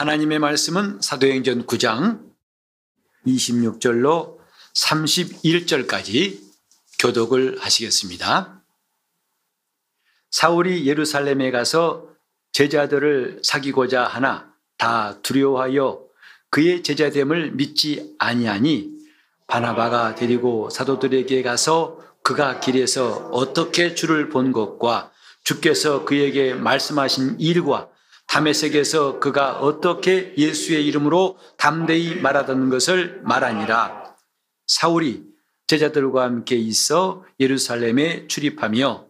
하나님의 말씀은 사도행전 9장 26절로 31절까지 교독을 하시겠습니다. 사울이 예루살렘에 가서 제자들을 사귀고자 하나 다 두려워하여 그의 제자됨을 믿지 아니하니 바나바가 데리고 사도들에게 가서 그가 길에서 어떻게 주를 본 것과 주께서 그에게 말씀하신 일과 담에색에서 그가 어떻게 예수의 이름으로 담대히 말하던 것을 말하니라. 사울이 제자들과 함께 있어 예루살렘에 출입하며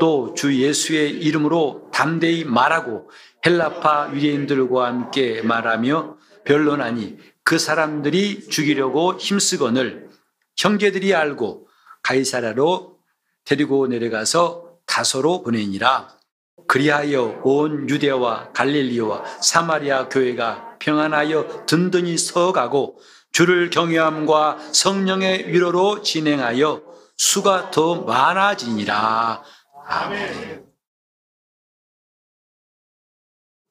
또 주 예수의 이름으로 담대히 말하고 헬라파 유대인들과 함께 말하며 변론하니 그 사람들이 죽이려고 힘쓰거늘 형제들이 알고 가이사라로 데리고 내려가서 다소로 보내니라. 그리하여 온 유대와 갈릴리와 사마리아 교회가 평안하여 든든히 서가고 주를 경외함과 성령의 위로로 진행하여 수가 더 많아지니라. 아멘.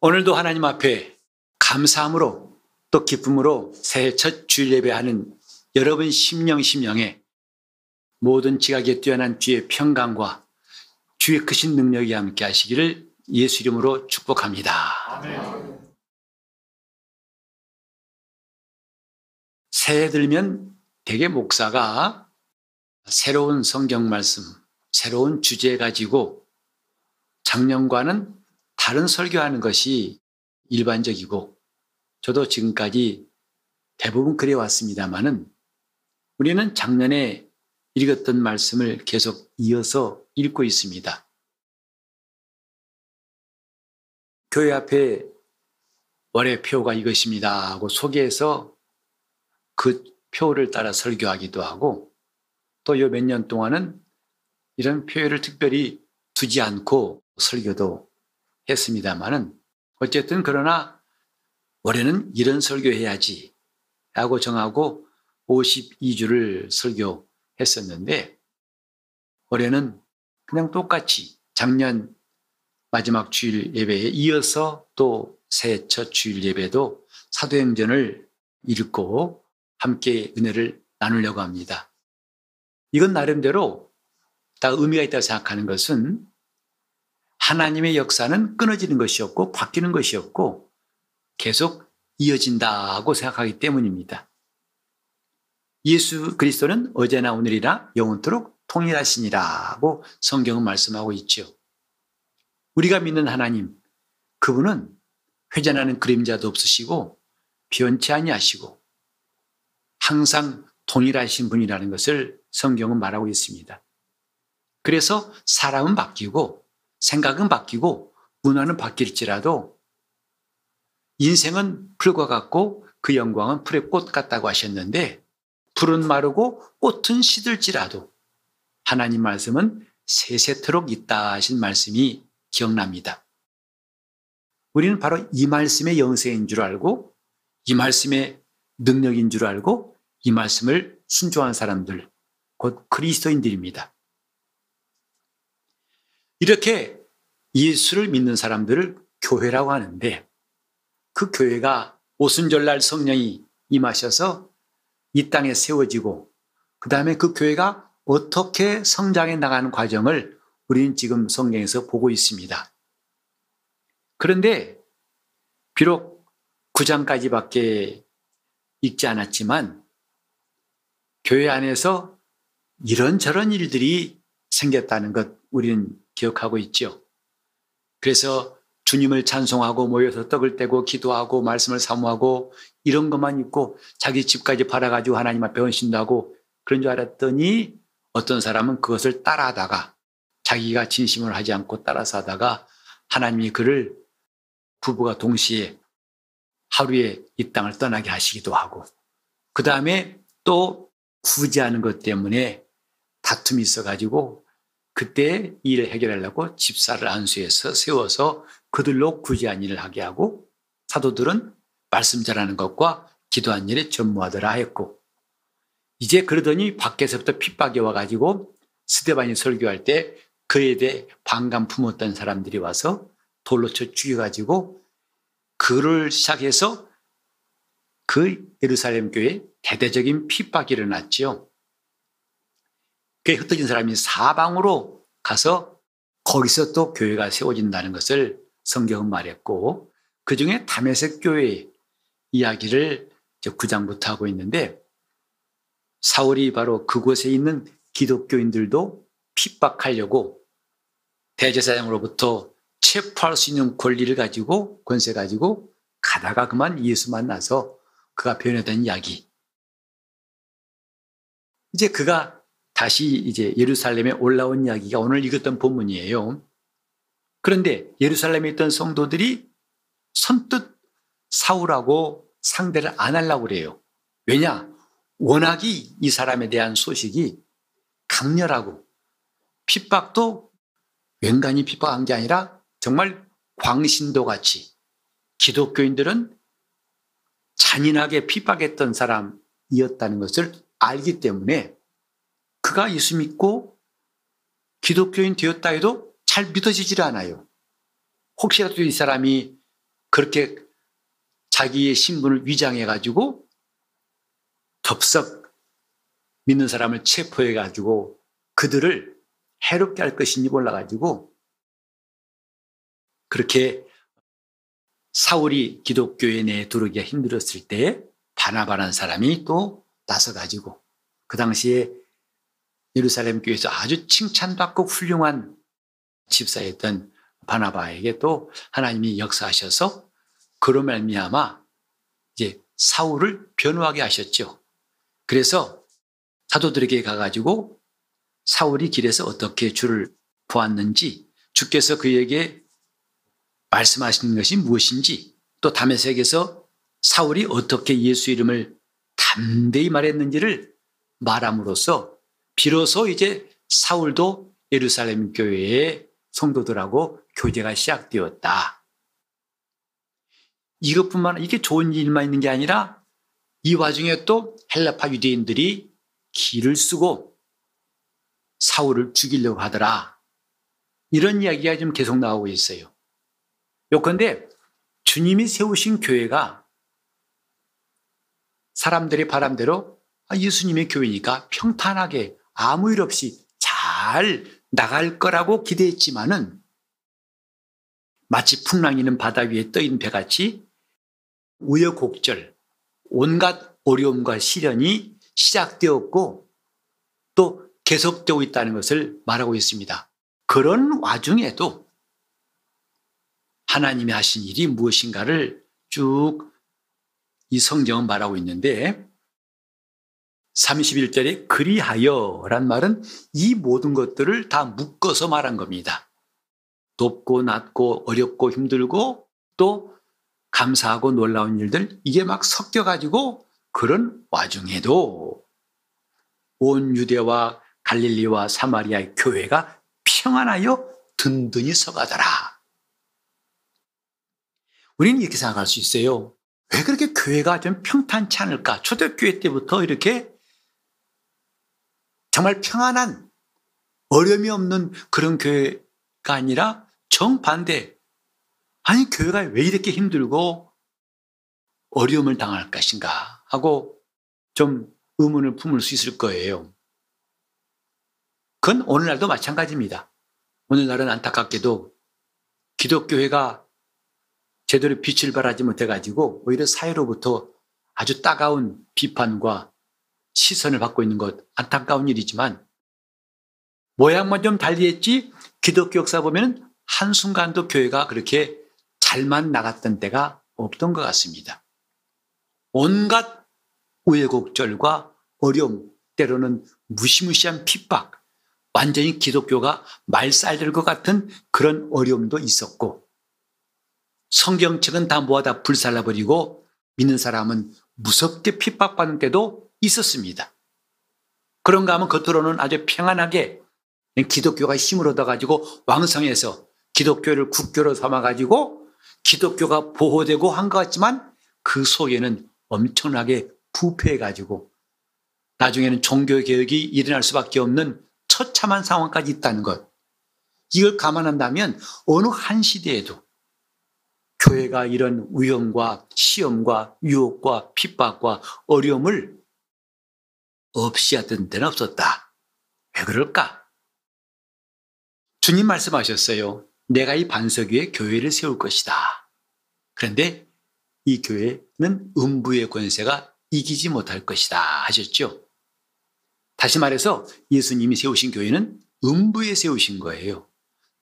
오늘도 하나님 앞에 감사함으로 또 기쁨으로 새해 첫 주일 예배하는 여러분 심령 심령에 모든 지각에 뛰어난 주의 평강과 주의 크신 능력이 함께 하시기를 예수 이름으로 축복합니다. 아멘. 새해 들면 대개 목사가 새로운 성경 말씀, 새로운 주제 가지고 작년과는 다른 설교하는 것이 일반적이고 저도 지금까지 대부분 그래 왔습니다만은 우리는 작년에 읽었던 말씀을 계속 이어서 읽고 있습니다. 교회 앞에 월의 표가 이것입니다 하고 소개해서 그 표를 따라 설교하기도 하고 또 요 몇 년 동안은 이런 표를 특별히 두지 않고 설교도 했습니다만은 어쨌든 그러나 올해는 이런 설교해야지 라고 정하고 52주를 설교했었는데 올해는 그냥 똑같이 작년 마지막 주일 예배에 이어서 또 새해 첫 주일 예배도 사도행전을 읽고 함께 은혜를 나누려고 합니다. 이건 나름대로 다 의미가 있다고 생각하는 것은 하나님의 역사는 끊어지는 것이 없고 바뀌는 것이 없고 계속 이어진다고 생각하기 때문입니다. 예수 그리스도는 어제나 오늘이나 영원토록 통일하시니라고 성경은 말씀하고 있죠. 우리가 믿는 하나님, 그분은 회전하는 그림자도 없으시고 변치 아니하시고 항상 동일하신 분이라는 것을 성경은 말하고 있습니다. 그래서 사람은 바뀌고 생각은 바뀌고 문화는 바뀔지라도 인생은 풀과 같고 그 영광은 풀의 꽃 같다고 하셨는데 풀은 마르고 꽃은 시들지라도 하나님 말씀은 세세토록 있다 하신 말씀이 기억납니다. 우리는 바로 이 말씀의 영생인 줄 알고 이 말씀의 능력인 줄 알고 이 말씀을 순종한 사람들, 곧 그리스도인들입니다. 이렇게 예수를 믿는 사람들을 교회라고 하는데 그 교회가 오순절날 성령이 임하셔서 이 땅에 세워지고 그 다음에 그 교회가 어떻게 성장해 나가는 과정을 우리는 지금 성경에서 보고 있습니다. 그런데 비록 9장까지밖에 읽지 않았지만 교회 안에서 이런저런 일들이 생겼다는 것 우리는 기억하고 있죠. 그래서 주님을 찬송하고 모여서 떡을 떼고 기도하고 말씀을 사모하고 이런 것만 있고 자기 집까지 팔아가지고 하나님 앞에 헌신다고 그런 줄 알았더니 어떤 사람은 그것을 따라하다가 자기가 진심을 하지 않고 따라서 하다가 하나님이 그를 부부가 동시에 하루에 이 땅을 떠나게 하시기도 하고 그 다음에 또 구제하는 것 때문에 다툼이 있어가지고 그때 일을 해결하려고 집사를 안수해서 세워서 그들로 구제한 일을 하게 하고 사도들은 말씀 전하는 것과 기도한 일에 전무하더라 했고 이제 그러더니 밖에서부터 핍박이 와가지고 스테반이 설교할 때 그에 대해 반감 품었던 사람들이 와서 돌로 쳐 죽여가지고 그를 시작해서 그 예루살렘 교회에 대대적인 핍박이 일어났지요. 그에 흩어진 사람이 사방으로 가서 거기서 또 교회가 세워진다는 것을 성경은 말했고 그 중에 담에색 교회 이야기를 9장부터 하고 있는데 사울이 바로 그곳에 있는 기독교인들도 핍박하려고 대제사장으로부터 체포할 수 있는 권리를 가지고 권세 가지고 가다가 그만 예수 만나서 그가 변했던 이야기. 이제 그가 다시 이제 예루살렘에 올라온 이야기가 오늘 읽었던 본문이에요. 그런데 예루살렘에 있던 성도들이 선뜻 사울하고 상대를 안 하려고 그래요. 왜냐? 워낙이 이 사람에 대한 소식이 강렬하고 핍박도 웬간히 핍박한 게 아니라 정말 광신도 같이 기독교인들은 잔인하게 핍박했던 사람이었다는 것을 알기 때문에 그가 예수 믿고 기독교인 되었다 해도 잘 믿어지질 않아요. 혹시라도 이 사람이 그렇게 자기의 신분을 위장해가지고 덥석 믿는 사람을 체포해 가지고 그들을 해롭게 할 것인지 몰라 가지고 그렇게 사울이 기독교에 내 들어오기가 힘들었을 때 바나바라는 사람이 또 나서 가지고 그 당시에 예루살렘 교회에서 아주 칭찬받고 훌륭한 집사였던 바나바에게 또 하나님이 역사하셔서 그로 말미암아 이제 사울을 변호하게 하셨죠. 그래서 사도들에게 가가지고 사울이 길에서 어떻게 주를 보았는지 주께서 그에게 말씀하시는 것이 무엇인지 또 담에색에서 사울이 어떻게 예수 이름을 담대히 말했는지를 말함으로써 비로소 이제 사울도 예루살렘 교회의 성도들하고 교제가 시작되었다. 이것뿐만 이게 좋은 일만 있는 게 아니라 이 와중에 또 헬라파 유대인들이 길을 쓰고 사울을 죽이려고 하더라. 이런 이야기가 좀 계속 나오고 있어요. 요컨대 주님이 세우신 교회가 사람들의 바람대로 아, 예수님의 교회니까 평탄하게 아무 일 없이 잘 나갈 거라고 기대했지만은 마치 풍랑이는 바다 위에 떠 있는 배같이 우여곡절, 온갖 어려움과 시련이 시작되었고 또 계속되고 있다는 것을 말하고 있습니다. 그런 와중에도 하나님이 하신 일이 무엇인가를 쭉 이 성경은 말하고 있는데 31절에 그리하여 란 말은 이 모든 것들을 다 묶어서 말한 겁니다. 높고 낮고 어렵고 힘들고 또 감사하고 놀라운 일들 이게 막 섞여 가지고 그런 와중에도 온 유대와 갈릴리와 사마리아의 교회가 평안하여 든든히 서가더라. 우리는 이렇게 생각할 수 있어요. 왜 그렇게 교회가 좀 평탄치 않을까? 초대교회 때부터 이렇게 정말 평안한 어려움이 없는 그런 교회가 아니라 정반대. 아니, 교회가 왜 이렇게 힘들고 어려움을 당할 것인가 하고 좀 의문을 품을 수 있을 거예요. 그건 오늘날도 마찬가지입니다. 오늘날은 안타깝게도 기독교회가 제대로 빛을 발하지 못해가지고 오히려 사회로부터 아주 따가운 비판과 시선을 받고 있는 것 안타까운 일이지만 모양만 좀 달리했지 기독교 역사 보면 한순간도 교회가 그렇게 잘만 나갔던 때가 없던 것 같습니다. 온갖 우여곡절과 어려움, 때로는 무시무시한 핍박, 완전히 기독교가 말살될 것 같은 그런 어려움도 있었고 성경책은 다 모아다 불살라버리고 믿는 사람은 무섭게 핍박받는 때도 있었습니다. 그런가 하면 겉으로는 아주 평안하게 기독교가 힘을 얻어가지고 왕성해서 기독교를 국교로 삼아가지고 기독교가 보호되고 한 것 같지만 그 속에는 엄청나게 부패해가지고 나중에는 종교개혁이 일어날 수밖에 없는 처참한 상황까지 있다는 것. 이걸 감안한다면 어느 한 시대에도 교회가 이런 위험과 시험과 유혹과 핍박과 어려움을 없이 하던 데는 없었다. 왜 그럴까? 주님 말씀하셨어요. 내가 이 반석 위에 교회를 세울 것이다. 그런데 이 교회는 음부의 권세가 이기지 못할 것이다 하셨죠. 다시 말해서 예수님이 세우신 교회는 음부에 세우신 거예요.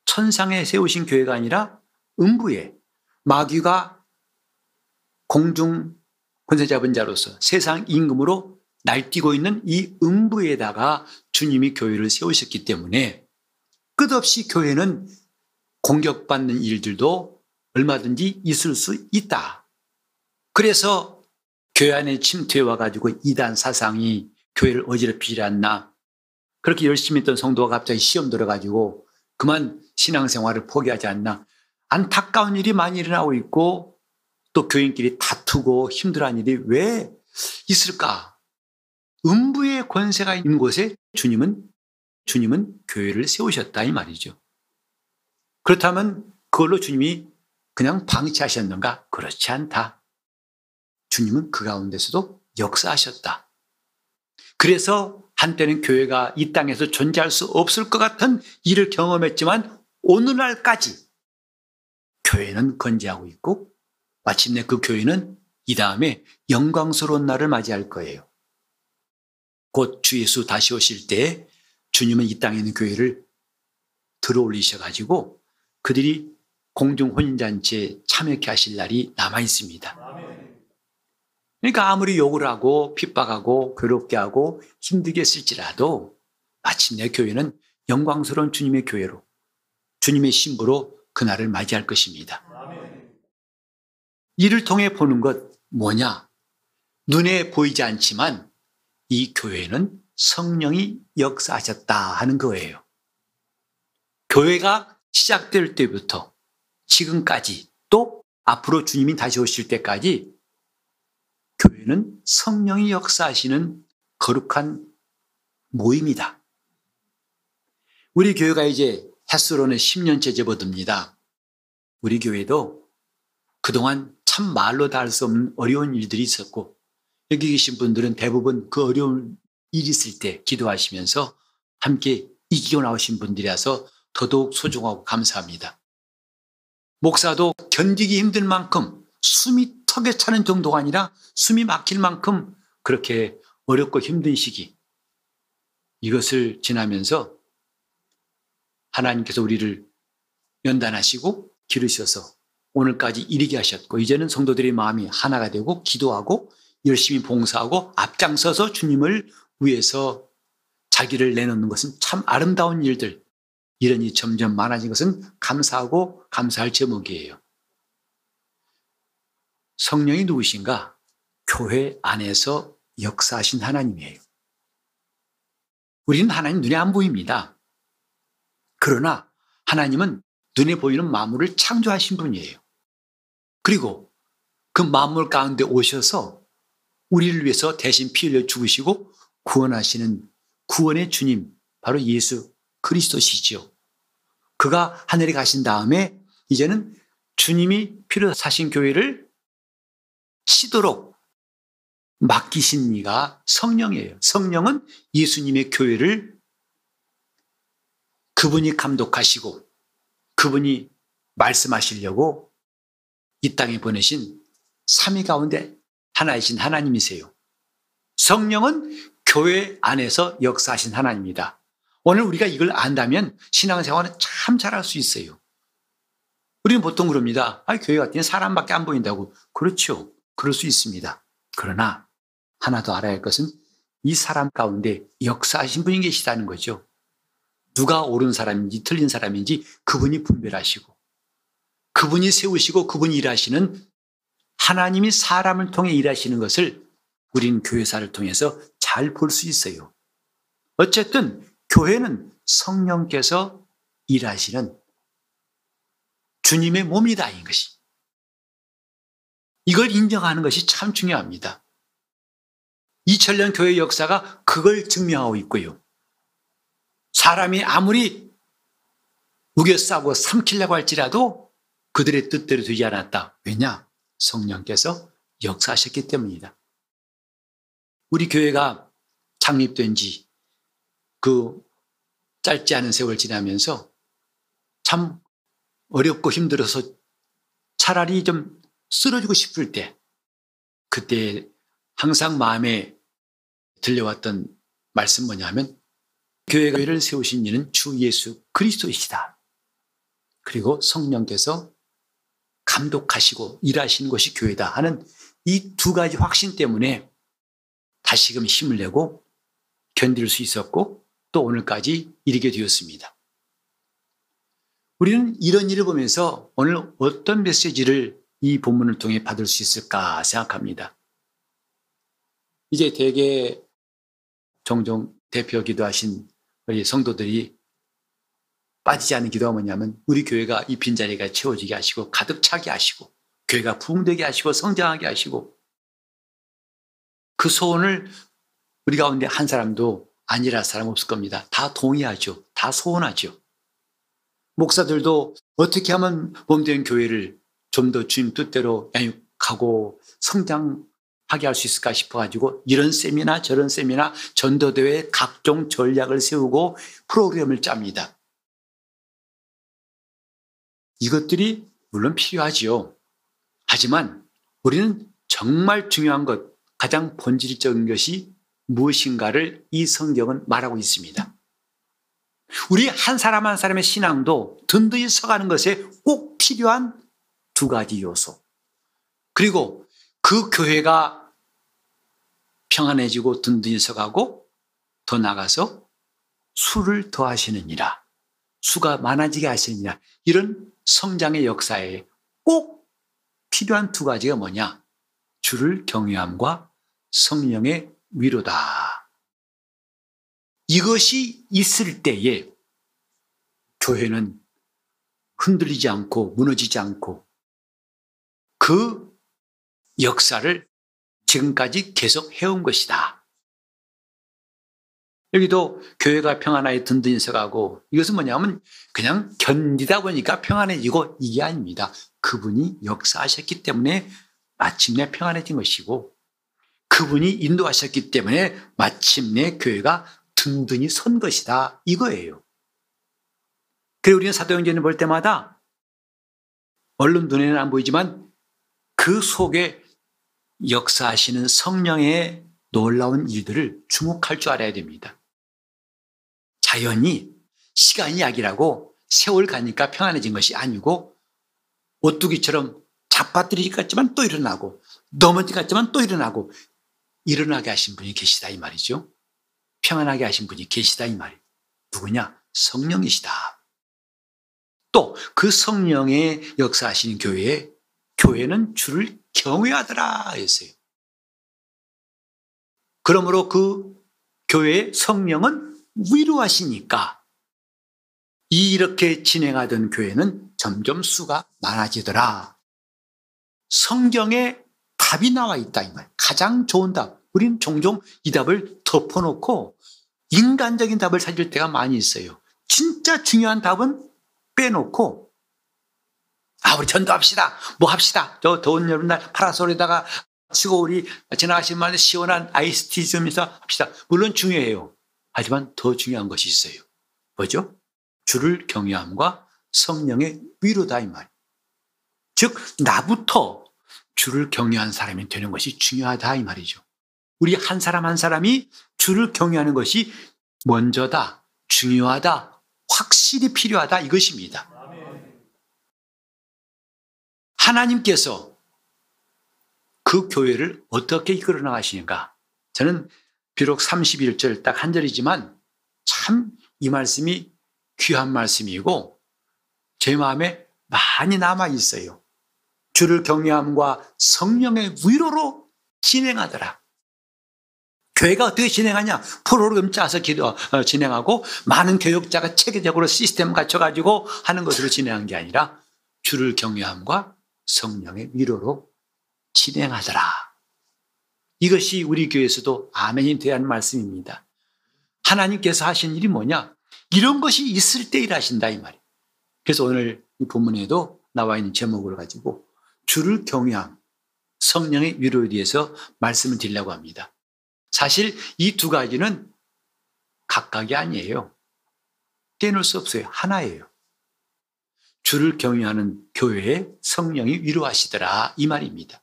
천상에 세우신 교회가 아니라 음부에 마귀가 공중 권세 잡은 자로서 세상 임금으로 날뛰고 있는 이 음부에다가 주님이 교회를 세우셨기 때문에 끝없이 교회는 공격받는 일들도 얼마든지 있을 수 있다. 그래서 교회 안에 침투해와 가지고 이단 사상이 교회를 어지럽히지 않나. 그렇게 열심히 했던 성도가 갑자기 시험 들어가지고 그만 신앙생활을 포기하지 않나. 안타까운 일이 많이 일어나고 있고 또 교인끼리 다투고 힘들어하는 일이 왜 있을까? 음부의 권세가 있는 곳에 주님은 주님은 교회를 세우셨다 이 말이죠. 그렇다면 그걸로 주님이 그냥 방치하셨는가? 그렇지 않다. 주님은 그 가운데서도 역사하셨다. 그래서 한때는 교회가 이 땅에서 존재할 수 없을 것 같은 일을 경험했지만 오늘날까지 교회는 건재하고 있고 마침내 그 교회는 이 다음에 영광스러운 날을 맞이할 거예요. 곧 주 예수 다시 오실 때 주님은 이 땅에 있는 교회를 들어올리셔가지고 그들이 공중 혼인잔치에 참여케 하실 날이 남아 있습니다. 그러니까 아무리 욕을 하고 핍박하고 괴롭게 하고 힘들게 했을지라도 마침내 교회는 영광스러운 주님의 교회로 주님의 신부로 그날을 맞이할 것입니다. 이를 통해 보는 것 뭐냐? 눈에 보이지 않지만 이 교회는 성령이 역사하셨다 하는 거예요. 교회가 시작될 때부터 지금까지 또 앞으로 주님이 다시 오실 때까지 교회는 성령이 역사하시는 거룩한 모임이다. 우리 교회가 이제 햇수로는 10년째 접어듭니다. 우리 교회도 그동안 참 말로 다 할 수 없는 어려운 일들이 있었고 여기 계신 분들은 대부분 그 어려운 일이 있을 때 기도하시면서 함께 이기고 나오신 분들이라서 더더욱 소중하고 감사합니다. 목사도 견디기 힘들 만큼 숨이 턱에 차는 정도가 아니라 숨이 막힐 만큼 그렇게 어렵고 힘든 시기 이것을 지나면서 하나님께서 우리를 연단하시고 기르셔서 오늘까지 이르게 하셨고 이제는 성도들의 마음이 하나가 되고 기도하고 열심히 봉사하고 앞장서서 주님을 위해서 자기를 내놓는 것은 참 아름다운 일들 이런 일이 점점 많아진 것은 감사하고 감사할 제목이에요. 성령이 누구신가? 교회 안에서 역사하신 하나님이에요. 우리는 하나님 눈에 안 보입니다. 그러나 하나님은 눈에 보이는 만물을 창조하신 분이에요. 그리고 그 만물 가운데 오셔서 우리를 위해서 대신 피 흘려 죽으시고 구원하시는 구원의 주님, 바로 예수 그리스도시죠. 그가 하늘에 가신 다음에 이제는 주님이 피로 사신 교회를 치도록 맡기신 이가 성령이에요. 성령은 예수님의 교회를 그분이 감독하시고 그분이 말씀하시려고 이 땅에 보내신 삼위 가운데 하나이신 하나님이세요. 성령은 교회 안에서 역사하신 하나님입니다. 오늘 우리가 이걸 안다면 신앙생활은 참 잘할 수 있어요. 우리는 보통 그럽니다. 아, 교회 같더니 사람밖에 안 보인다고. 그렇죠. 그럴 수 있습니다. 그러나 하나 더 알아야 할 것은 이 사람 가운데 역사하신 분이 계시다는 거죠. 누가 옳은 사람인지 틀린 사람인지 그분이 분별하시고 그분이 세우시고 그분이 일하시는 하나님이 사람을 통해 일하시는 것을 우린 교회사를 통해서 잘 볼 수 있어요. 어쨌든 교회는 성령께서 일하시는 주님의 몸이다 이 것이. 이걸 인정하는 것이 참 중요합니다. 2000년 교회 역사가 그걸 증명하고 있고요. 사람이 아무리 우겨싸고 삼키려고 할지라도 그들의 뜻대로 되지 않았다. 왜냐? 성령께서 역사하셨기 때문이다. 우리 교회가 창립된 지 그 짧지 않은 세월 지나면서 참 어렵고 힘들어서 차라리 좀 쓰러지고 싶을 때 그때 항상 마음에 들려왔던 말씀 뭐냐면 교회를 세우신 이는 주 예수 그리스도이시다. 그리고 성령께서 감독하시고 일하시는 것이 교회다 하는 이 두 가지 확신 때문에 다시금 힘을 내고 견딜 수 있었고 또 오늘까지 이르게 되었습니다. 우리는 이런 일을 보면서 오늘 어떤 메시지를 이 본문을 통해 받을 수 있을까 생각합니다. 이제 대개 종종 대표 기도하신 우리 성도들이 빠지지 않는 기도가 뭐냐면 우리 교회가 이 빈자리가 채워지게 하시고 가득 차게 하시고 교회가 부흥되게 하시고 성장하게 하시고 그 소원을 우리 가운데 한 사람도 아니라 사람 없을 겁니다. 다 동의하죠. 다 소원하죠. 목사들도 어떻게 하면 몸된 교회를 좀 더 주님 뜻대로 양육하고 성장하게 할 수 있을까 싶어가지고 이런 세미나 저런 세미나 전도대회 각종 전략을 세우고 프로그램을 짭니다. 이것들이 물론 필요하지요. 하지만 우리는 정말 중요한 것, 가장 본질적인 것이 무엇인가를 이 성경은 말하고 있습니다. 우리 한 사람 한 사람의 신앙도 든든히 서가는 것에 꼭 필요한 두 가지 요소. 그리고 그 교회가 평안해지고 든든히 서가고 더 나가서 수를 더하시느니라. 수가 많아지게 하시느니라. 이런 성장의 역사에 꼭 필요한 두 가지가 뭐냐? 주를 경외함과 성령의 위로다. 이것이 있을 때에 교회는 흔들리지 않고 무너지지 않고 그 역사를 지금까지 계속 해온 것이다. 여기도 교회가 평안하게 든든히 서가고 이것은 뭐냐면 그냥 견디다 보니까 평안해지고 이게 아닙니다. 그분이 역사하셨기 때문에 마침내 평안해진 것이고 그분이 인도하셨기 때문에 마침내 교회가 든든히 선 것이다. 이거예요. 그리고 우리는 사도행전을 볼 때마다 얼른 눈에는 안 보이지만 그 속에 역사하시는 성령의 놀라운 일들을 주목할 줄 알아야 됩니다. 자연히 시간이 약이라고 세월 가니까 평안해진 것이 아니고 오뚜기처럼 잡아뜨리기 같지만 또 일어나고 넘어지 같지만 또 일어나고 일어나게 하신 분이 계시다 이 말이죠. 평안하게 하신 분이 계시다 이 말이. 누구냐? 성령이시다. 또 그 성령의 역사하시는 교회에 교회는 주를 경외하더라 했어요. 그러므로 그 교회의 성령은 위로하시니까 이렇게 진행하던 교회는 점점 수가 많아지더라. 성경에 답이 나와 있다 이 말. 가장 좋은 답. 우리는 종종 이 답을 덮어놓고 인간적인 답을 찾을 때가 많이 있어요. 진짜 중요한 답은 빼놓고 아 우리 전도합시다. 뭐 합시다. 저 더운 여름날 파라솔에다가 치고 우리 지나가신 말에 시원한 아이스티 좀 해서 합시다. 물론 중요해요. 하지만 더 중요한 것이 있어요. 뭐죠? 주를 경외함과 성령의 위로다 이 말. 즉 나부터 주를 경외한 사람이 되는 것이 중요하다 이 말이죠. 우리 한 사람 한 사람이 주를 경외하는 것이 먼저다, 중요하다, 확실히 필요하다 이것입니다. 하나님께서 그 교회를 어떻게 이끌어 나가시는가? 저는 비록 31절 딱 한 절이지만 참 이 말씀이 귀한 말씀이고 제 마음에 많이 남아 있어요. 주를 경외함과 성령의 위로로 진행하더라. 교회가 어떻게 진행하냐? 프로그램 짜서 기도, 어, 진행하고 많은 교육자가 체계적으로 시스템 갖춰가지고 하는 것으로 진행한 게 아니라 주를 경외함과 성령의 위로로 진행하더라. 이것이 우리 교회에서도 아멘이 하는 말씀입니다. 하나님께서 하신 일이 뭐냐? 이런 것이 있을 때 일하신다 이 말이에요. 그래서 오늘 이 본문에도 나와 있는 제목을 가지고 주를 경외함, 성령의 위로에 대해서 말씀을 드리려고 합니다. 사실 이 두 가지는 각각이 아니에요. 떼놓을 수 없어요. 하나예요. 주를 경외하는 교회에 성령이 위로하시더라 이 말입니다.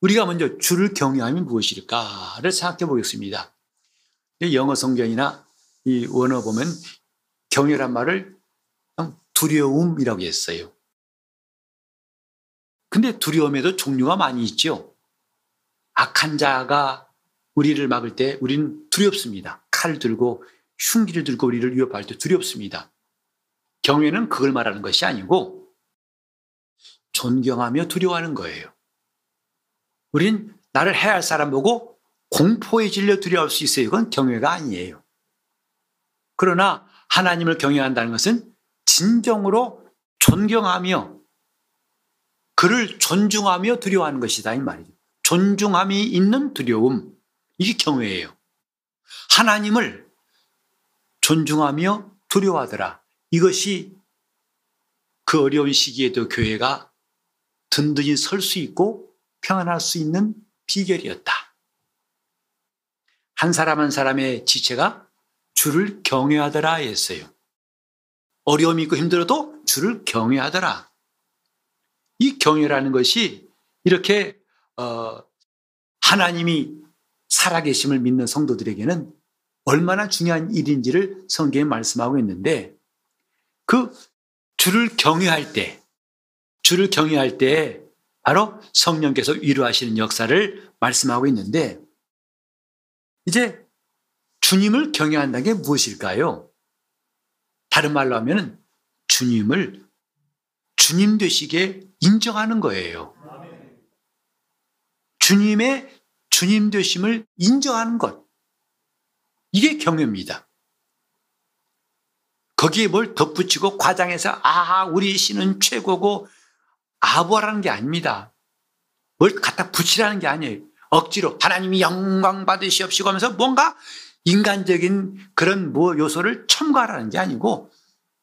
우리가 먼저 주를 경외함이 무엇일까를 생각해 보겠습니다. 영어 성경이나 이 원어 보면 경외란 말을 두려움이라고 했어요. 근데 두려움에도 종류가 많이 있죠. 악한 자가 우리를 막을 때 우리는 두렵습니다. 칼 들고 흉기를 들고 우리를 위협할 때 두렵습니다. 경외는 그걸 말하는 것이 아니고 존경하며 두려워하는 거예요. 우린 나를 해할 사람 보고 공포에 질려 두려워할 수 있어요. 이건 경외가 아니에요. 그러나 하나님을 경외한다는 것은 진정으로 존경하며 그를 존중하며 두려워하는 것이다 이 말이죠. 존중함이 있는 두려움 이게 경외예요. 하나님을 존중하며 두려워하더라. 이것이 그 어려운 시기에도 교회가 든든히 설 수 있고 평안할 수 있는 비결이었다. 한 사람 한 사람의 지체가 주를 경외하더라 했어요. 어려움이 있고 힘들어도 주를 경외하더라. 이 경외라는 것이 이렇게 어, 하나님이 살아계심을 믿는 성도들에게는 얼마나 중요한 일인지를 성경에 말씀하고 있는데 그 주를 경외할 때, 주를 경외할 때 바로 성령께서 위로하시는 역사를 말씀하고 있는데 이제 주님을 경외한다는 게 무엇일까요? 다른 말로 하면 주님을 주님 되시게 인정하는 거예요. 주님의 주님 되심을 인정하는 것. 이게 경외입니다. 거기에 뭘 덧붙이고 과장해서 아, 우리 신은 최고고 아부하라는 게 아닙니다. 뭘 갖다 붙이라는 게 아니에요. 억지로 하나님이 영광 받으시옵시고 하면서 뭔가 인간적인 그런 뭐 요소를 첨가하라는 게 아니고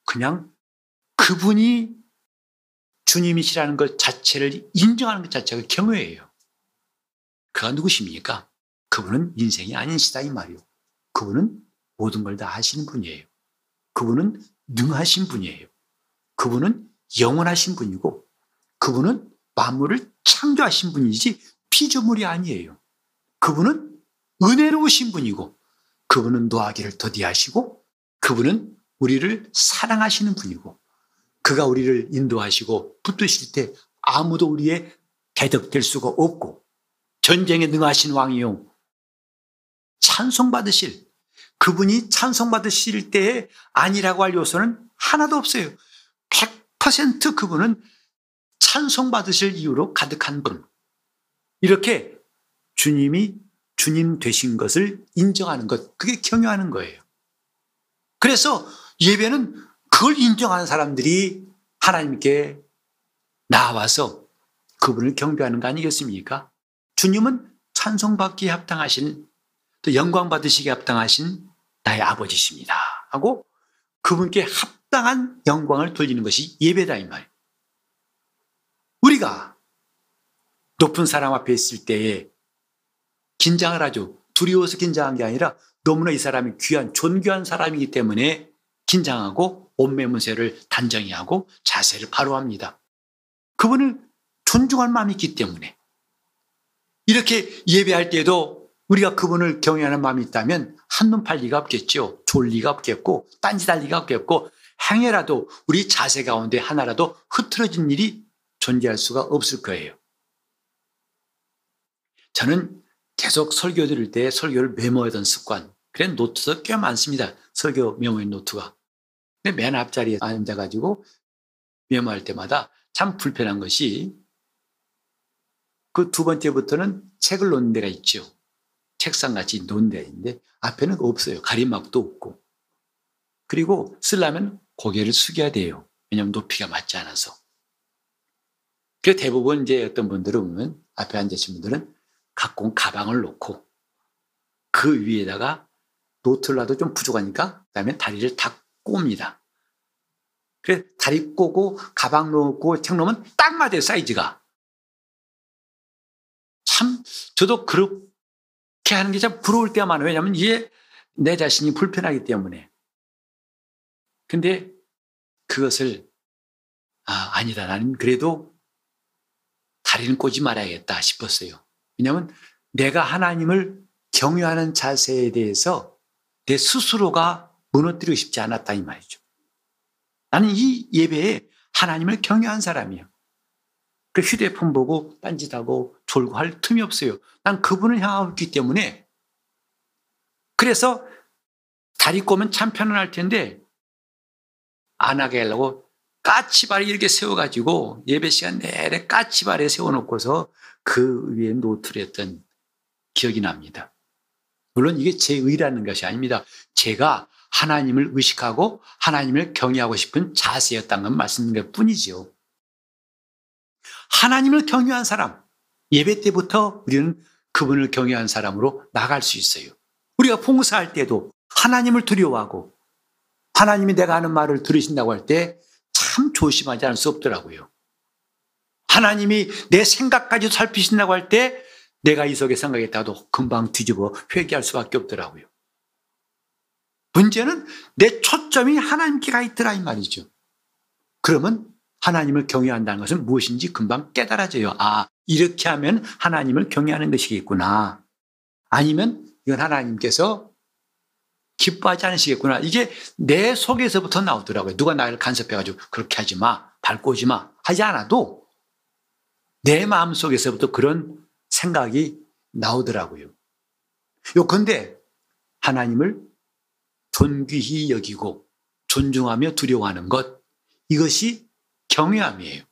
그냥 그분이 주님이시라는 것 자체를 인정하는 것 자체가 경외예요. 그가 누구십니까? 그분은 인생이 아니시다 이 말이요. 그분은 모든 걸 다 하시는 분이에요. 그분은 능하신 분이에요. 그분은 영원하신 분이고 그분은 만물을 창조하신 분이지 피조물이 아니에요. 그분은 은혜로우신 분이고 그분은 노하기를 더디하시고 그분은 우리를 사랑하시는 분이고 그가 우리를 인도하시고 붙드실 때 아무도 우리의 대적될 수가 없고 전쟁에 능하신 왕이요 찬송받으실 그분이 찬송받으실 때에 아니라고 할 요소는 하나도 없어요. 100% 그분은 찬송받으실 이유로 가득한 분. 이렇게 주님이 주님 되신 것을 인정하는 것, 그게 경외하는 거예요. 그래서 예배는 그걸 인정하는 사람들이 하나님께 나와서 그분을 경배하는 거 아니겠습니까? 주님은 찬송받기에 합당하신, 또 영광 받으시기에 합당하신 나의 아버지십니다. 하고 그분께 합당한 영광을 돌리는 것이 예배다, 이 말. 우리가 높은 사람 앞에 있을 때에 긴장을 하죠. 두려워서 긴장한 게 아니라 너무나 이 사람이 귀한, 존귀한 사람이기 때문에 긴장하고 옷매문새를 단정히 하고 자세를 바로 합니다. 그분을 존중할 마음이 있기 때문에 이렇게 예배할 때도 우리가 그분을 경외하는 마음이 있다면 한눈 팔 리가 없겠죠. 졸 리가 없겠고 딴짓할 리가 없겠고 행여라도 우리 자세 가운데 하나라도 흐트러진 일이 존재할 수가 없을 거예요. 저는 계속 설교 들을 때 설교를 메모하던 습관, 그래 노트도 꽤 많습니다. 설교 메모의 노트가. 근데 맨 앞자리에 앉아가지고 메모할 때마다 참 불편한 것이 그 두 번째부터는 책을 놓는 데가 있죠. 책상같이 데가 있는데 앞에는 없어요. 가림막도 없고. 그리고 쓰려면 고개를 숙여야 돼요. 왜냐하면 높이가 맞지 않아서. 그 대부분 이제 어떤 분들은 보면 앞에 앉으신 분들은 갖고 온 가방을 놓고 그 위에다가 노트를 놔도 좀 부족하니까 그다음에 다리를 다 꼽니다. 그래 다리 꼬고 가방 놓고 책 놓으면 딱 맞아요 사이즈가. 참 저도 그렇게 하는 게 참 부러울 때가 많아요. 왜냐하면 이게 내 자신이 불편하기 때문에. 근데 그것을 아, 아니다. 나는 그래도 다리는 꼬지 말아야겠다 싶었어요. 왜냐하면 내가 하나님을 경유하는 자세에 대해서 내 스스로가 무너뜨리고 싶지 않았다 이 말이죠. 나는 이 예배에 하나님을 경유한 사람이에요. 그 휴대폰 보고 딴짓하고 졸고 할 틈이 없어요. 난 그분을 향하고 있기 때문에 그래서 다리 꼬면 참 편안할 텐데 안 하게 하려고 까치발 이렇게 세워가지고 예배 시간 내내 까치발에 세워놓고서 그 위에 노트를 했던 기억이 납니다. 물론 이게 제 의라는 것이 아닙니다. 제가 하나님을 의식하고 하나님을 경외하고 싶은 자세였다는 건 말씀인 것 뿐이지요. 하나님을 경외한 사람, 예배 때부터 우리는 그분을 경외한 사람으로 나갈 수 있어요. 우리가 봉사할 때도 하나님을 두려워하고 하나님이 내가 하는 말을 들으신다고 할 때 참 조심하지 않을 수 없더라고요. 하나님이 내 생각까지 살피신다고 할 때 내가 이 속에 생각했다도 금방 뒤집어 회개할 수밖에 없더라고요. 문제는 내 초점이 하나님께 가 있더라 이 말이죠. 그러면 하나님을 경외한다는 것은 무엇인지 금방 깨달아져요. 아, 이렇게 하면 하나님을 경외하는 것이겠구나. 아니면 이건 하나님께서 기뻐하지 않으시겠구나. 이게 내 속에서부터 나오더라고요. 누가 나를 간섭해가지고 그렇게 하지 마, 밟고 오지 마 하지 않아도 내 마음 속에서부터 그런 생각이 나오더라고요. 요컨대 하나님을 존귀히 여기고 존중하며 두려워하는 것 이것이 경외함이에요.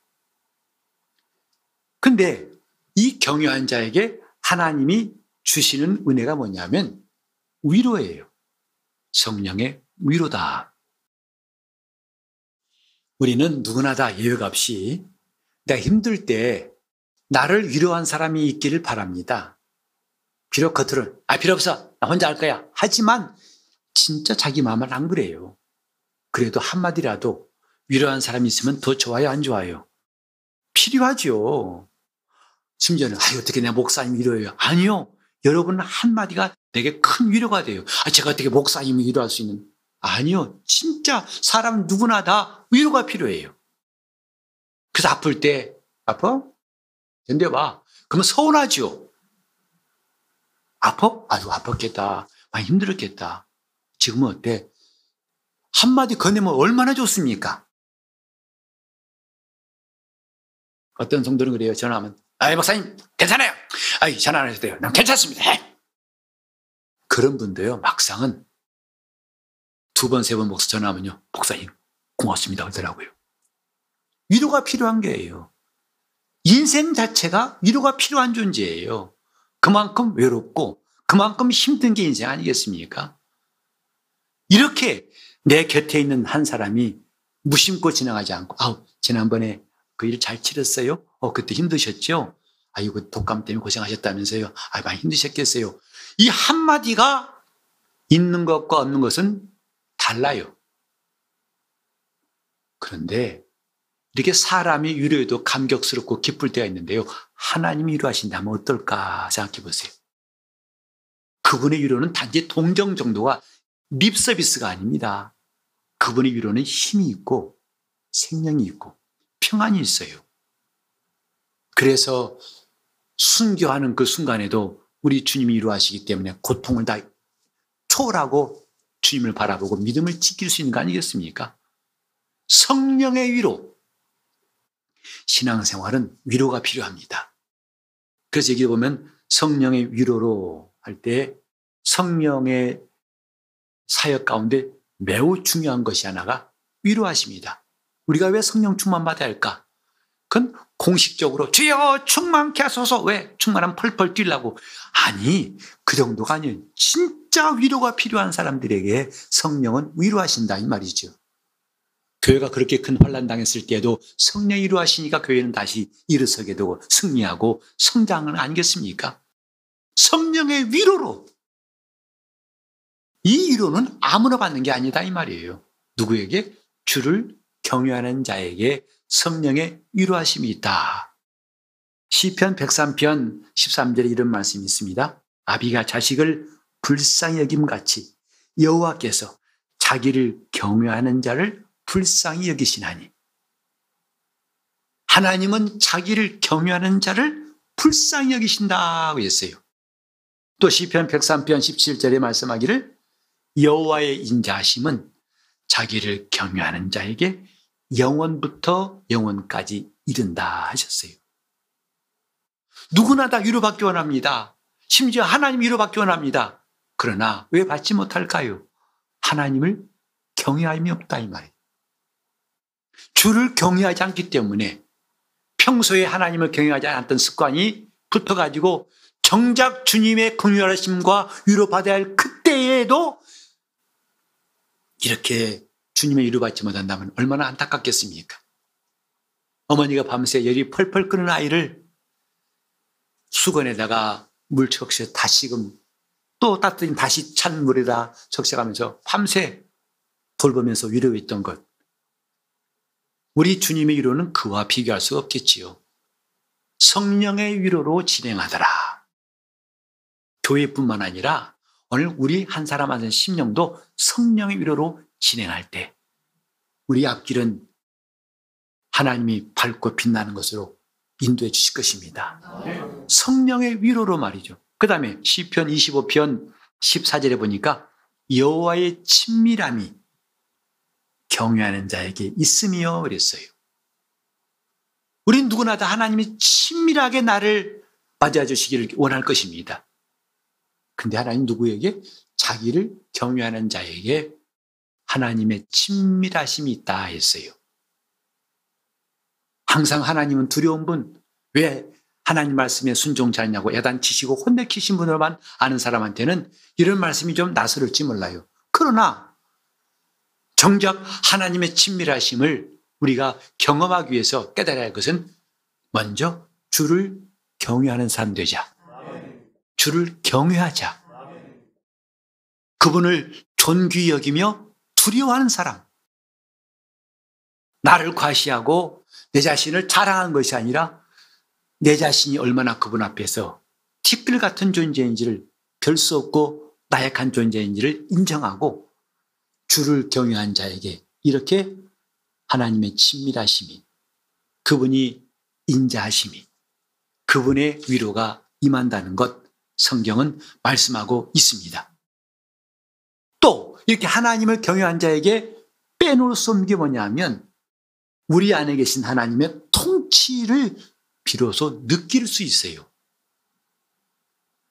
근데 이 경외한 자에게 하나님이 주시는 은혜가 뭐냐면 위로예요. 성령의 위로다. 우리는 누구나 다 예외 없이 내가 힘들 때 나를 위로한 사람이 있기를 바랍니다. 비록 겉으로는 아 필요 없어 나 혼자 할 거야 하지만 진짜 자기 마음은 안 그래요. 그래도 한마디라도 위로한 사람이 있으면 더 좋아요 안 좋아요? 필요하죠. 심지어는 아 어떻게 내 목사님 위로해요? 아니요. 여러분 한마디가 내게 큰 위로가 돼요. 아, 제가 어떻게 목사님을 위로할 수 있는? 아니요. 진짜 사람 누구나 다 위로가 필요해요. 그래서 아플 때, 아파? 견뎌봐. 그러면 서운하죠. 아파? 아유, 아팠겠다. 많이 힘들었겠다. 지금은 어때? 한마디 건네면 얼마나 좋습니까? 어떤 성도는 그래요. 전화하면, 아이, 목사님, 괜찮아요. 아이, 전화 안 하셔도 돼요. 난 괜찮습니다. 그런 분도요, 막상은 두 번, 세 번 목사 전화하면요, 목사님, 고맙습니다. 그러더라고요. 위로가 필요한 게예요. 인생 자체가 위로가 필요한 존재예요. 그만큼 외롭고 그만큼 힘든 게 인생 아니겠습니까? 이렇게 내 곁에 있는 한 사람이 무심코 지나가지 않고, 아우, 지난번에 그 일 잘 치렀어요? 어, 그때 힘드셨죠? 아이고, 독감 때문에 고생하셨다면서요? 아, 많이 힘드셨겠어요? 이 한마디가 있는 것과 없는 것은 달라요. 그런데 이렇게 사람이 위로해도 감격스럽고 기쁠 때가 있는데요. 하나님이 위로하신다면 어떨까 생각해 보세요. 그분의 위로는 단지 동정 정도가 립 서비스가 아닙니다. 그분의 위로는 힘이 있고 생명이 있고 평안이 있어요. 그래서 순교하는 그 순간에도 우리 주님이 위로하시기 때문에 고통을 다 초월하고 주님을 바라보고 믿음을 지킬 수 있는 거 아니겠습니까? 성령의 위로. 신앙생활은 위로가 필요합니다. 그래서 여기 보면 성령의 위로로 할 때 성령의 사역 가운데 매우 중요한 것이 하나가 위로하십니다. 우리가 왜 성령 충만 받아야 할까? 그건 공식적으로 주여 충만케 하소서. 왜? 충만하면 펄펄 뛰려고. 아니 그 정도가 아니에요. 진짜 위로가 필요한 사람들에게 성령은 위로하신다 이 말이죠. 교회가 그렇게 큰 환란 당했을 때에도 성령이 위로하시니까 교회는 다시 일어서게 되고 승리하고 성장은 아니겠습니까? 성령의 위로로 이 위로는 아무나 받는 게 아니다 이 말이에요 누구에게 주를 경유하는 자에게 성령의 위로하심이 있다. 시편 103편 13절에 이런 말씀이 있습니다. 아비가 자식을 불쌍히 여김 같이 여호와께서 자기를 경외하는 자를 불쌍히 여기시나니 하나님은 자기를 경외하는 자를 불쌍히 여기신다고 했어요. 또 시편 103편 17절에 말씀하기를 여호와의 인자하심은 자기를 경외하는 자에게 영원부터 영원까지 이른다 하셨어요. 누구나 다 위로받기 원합니다. 심지어 하나님 위로받기 원합니다. 그러나 왜 받지 못할까요? 하나님을 경외함이 없다 이 말이에요. 주를 경외하지 않기 때문에 평소에 하나님을 경외하지 않았던 습관이 붙어가지고 정작 주님의 긍휼하심과 위로받아야 할 그때에도 이렇게 주님의 위로받지 못한다면 얼마나 안타깝겠습니까? 어머니가 밤새 열이 펄펄 끓는 아이를 수건에다가 물 적셔 다시금 또 따뜻히 다시 찬 물에다 적셔가면서 밤새 돌보면서 위로했던 것. 우리 주님의 위로는 그와 비교할 수 없겠지요. 성령의 위로로 진행하더라. 교회뿐만 아니라 오늘 우리 한 사람 한 심령도 성령의 위로로 진행할 때 우리 앞길은 하나님이 밝고 빛나는 것으로 인도해 주실 것입니다. 성령의 위로로 말이죠. 그 다음에 시편 25편 14절에 보니까 여호와의 친밀함이 경외하는 자에게 있으며 그랬어요. 우린 누구나 다 하나님이 친밀하게 나를 맞아 주시기를 원할 것입니다. 근데 하나님 누구에게? 자기를 경외하는 자에게 하나님의 친밀하심이 있다 했어요. 항상 하나님은 두려운 분, 왜 하나님 말씀에 순종치 않냐고 야단치시고 혼내키신 분으로만 아는 사람한테는 이런 말씀이 좀 낯설을지 몰라요. 그러나 정작 하나님의 친밀하심을 우리가 경험하기 위해서 깨달아야 할 것은 먼저 주를 경외하는 사람 되자. 주를 경외하자. 그분을 존귀 여기며 두려워하는 사람. 나를 과시하고 내 자신을 자랑한 것이 아니라 내 자신이 얼마나 그분 앞에서 티끌 같은 존재인지를 별 수 없고 나약한 존재인지를 인정하고 주를 경외한 자에게 이렇게 하나님의 친밀하심이 그분이 인자하심이 그분의 위로가 임한다는 것 성경은 말씀하고 있습니다. 또 이렇게 하나님을 경외한 자에게 빼놓을 수 없는 게 뭐냐면 우리 안에 계신 하나님의 통치를 비로소 느낄 수 있어요.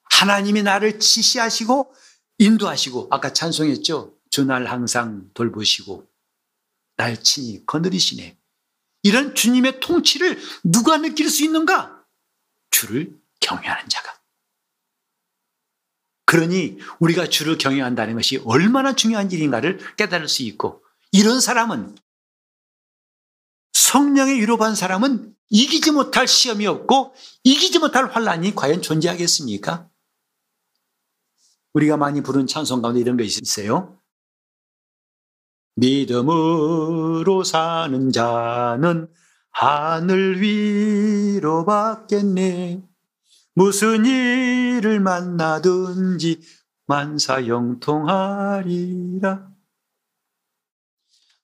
하나님이 나를 지시하시고 인도하시고 아까 찬송했죠. 주날 항상 돌보시고 날 친히 거느리시네. 이런 주님의 통치를 누가 느낄 수 있는가? 주를 경외하는 자가. 그러니 우리가 주를 경외한다는 것이 얼마나 중요한 일인가를 깨달을 수 있고 이런 사람은 성령의 위로받은 사람은 이기지 못할 시험이 없고 이기지 못할 환란이 과연 존재하겠습니까? 우리가 많이 부른 찬송 가운데 이런 것이 있어요. 믿음으로 사는 자는 하늘 위로 받겠네. 무슨 일을 만나든지 만사형통하리라.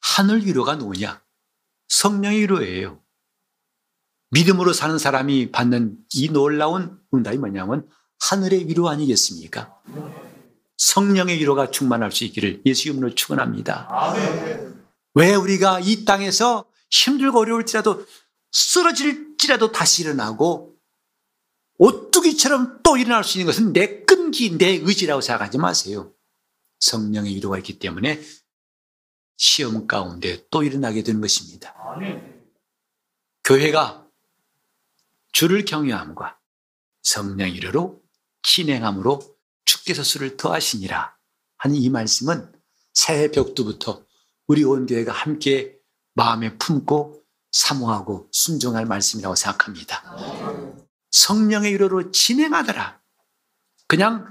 하늘 위로가 누구냐? 성령의 위로예요. 믿음으로 사는 사람이 받는 이 놀라운 응답이 뭐냐면 하늘의 위로 아니겠습니까? 성령의 위로가 충만할 수 있기를 예수 이름으로 축원합니다. 왜 우리가 이 땅에서 힘들고 어려울지라도 쓰러질지라도 다시 일어나고 오뚜기처럼 또 일어날 수 있는 것은 내 끈기, 내 의지라고 생각하지 마세요. 성령의 위로가 있기 때문에 시험 가운데 또 일어나게 되는 것입니다. 교회가 주를 경외함과 성령 이르로 진행함으로 주께서 수를 더하시니라 하는 이 말씀은 새해 벽두부터 우리 온 교회가 함께 마음에 품고 사모하고 순종할 말씀이라고 생각합니다. 성령의 이로로 진행하더라. 그냥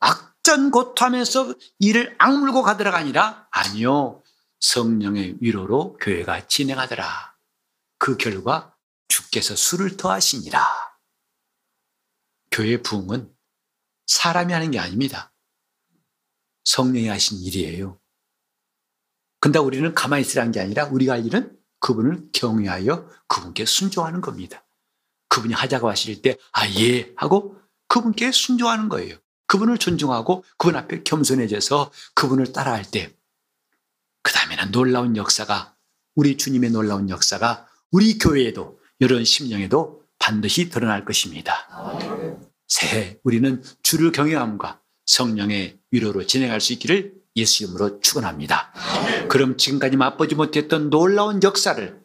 악전고투하면서 일을 악물고 가더라가 아니라 아니요. 성령의 위로로 교회가 진행하더라. 그 결과 주께서 술을 더하시니라. 교회 부흥은 사람이 하는 게 아닙니다. 성령이 하신 일이에요. 근데 우리는 가만히 있으라는 게 아니라 우리가 할 일은 그분을 경외하여 그분께 순종하는 겁니다. 그분이 하자고 하실 때, 아, 예, 하고 그분께 순종하는 거예요. 그분을 존중하고 그분 앞에 겸손해져서 그분을 따라할 때, 그 다음에는 놀라운 역사가, 우리 주님의 놀라운 역사가 우리 교회에도, 이런 심령에도 반드시 드러날 것입니다. 새해 우리는 주를 경외함과 성령의 위로로 진행할 수 있기를 예수 이름으로 축원합니다. 그럼 지금까지 맛보지 못했던 놀라운 역사를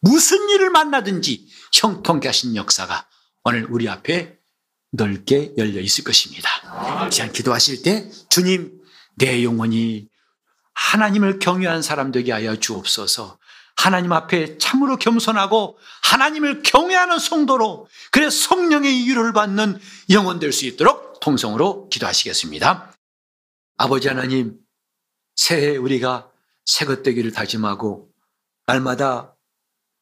무슨 일을 만나든지 형통케 하신 역사가 오늘 우리 앞에 넓게 열려 있을 것입니다. 시간 기도하실 때 주님 내 영혼이 하나님을 경외한 사람 되게 하여 주옵소서. 하나님 앞에 참으로 겸손하고 하나님을 경외하는 성도로 그래 성령의 위로를 받는 영혼 될 수 있도록 통성으로 기도하시겠습니다. 아버지 하나님 새해 우리가 새것 되기를 다짐하고 날마다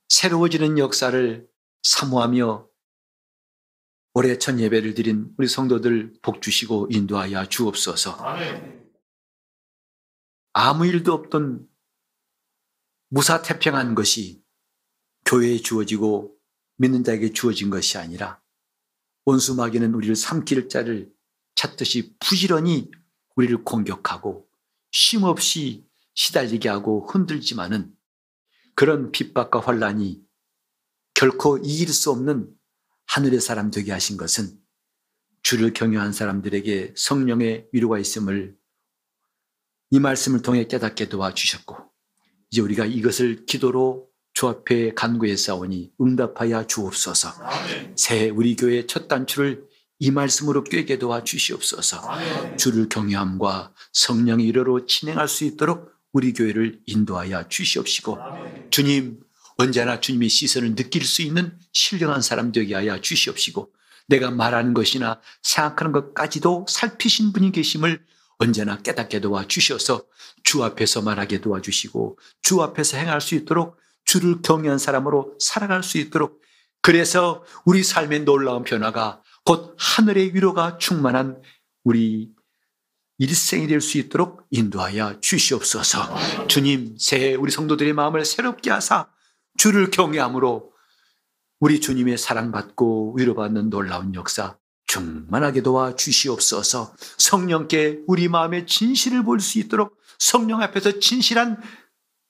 새로워지는 역사를 사모하며 올해 첫 예배를 드린 우리 성도들 복 주시고 인도하여 주옵소서. 아무 일도 없던 무사태평한 것이 교회에 주어지고 믿는 자에게 주어진 것이 아니라 원수마귀는 우리를 삼킬 자를 찾듯이 부지런히 우리를 공격하고 쉼없이 시달리게 하고 흔들지만은 그런 핍박과 환란이 결코 이길 수 없는 하늘의 사람 되게 하신 것은 주를 경외한 사람들에게 성령의 위로가 있음을 이 말씀을 통해 깨닫게 도와주셨고 이제 우리가 이것을 기도로 주 앞에 간구해 싸우니 응답하여 주옵소서. 새해 우리 교회 첫 단추를 이 말씀으로 꿰게 도와 주시옵소서. 주를 경외함과 성령의 위로로 진행할 수 있도록 우리 교회를 인도하여 주시옵시고 주님 언제나 주님의 시선을 느낄 수 있는 신령한 사람 되게 하여 주시옵시고 내가 말하는 것이나 생각하는 것까지도 살피신 분이 계심을 언제나 깨닫게 도와 주셔서 주 앞에서 말하게 도와주시고 주 앞에서 행할 수 있도록 주를 경외한 사람으로 살아갈 수 있도록 그래서 우리 삶의 놀라운 변화가 곧 하늘의 위로가 충만한 우리 일생이 될 수 있도록 인도하여 주시옵소서. 주님, 새해 우리 성도들의 마음을 새롭게 하사 주를 경외함으로 우리 주님의 사랑받고 위로받는 놀라운 역사 충만하게 도와 주시옵소서. 성령께 우리 마음의 진실을 볼 수 있도록 성령 앞에서 진실한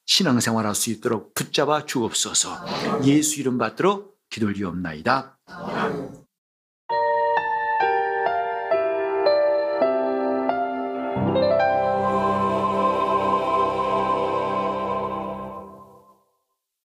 신앙생활 할 수 있도록 붙잡아 주옵소서. 예수 이름 받들어 기도리옵나이다.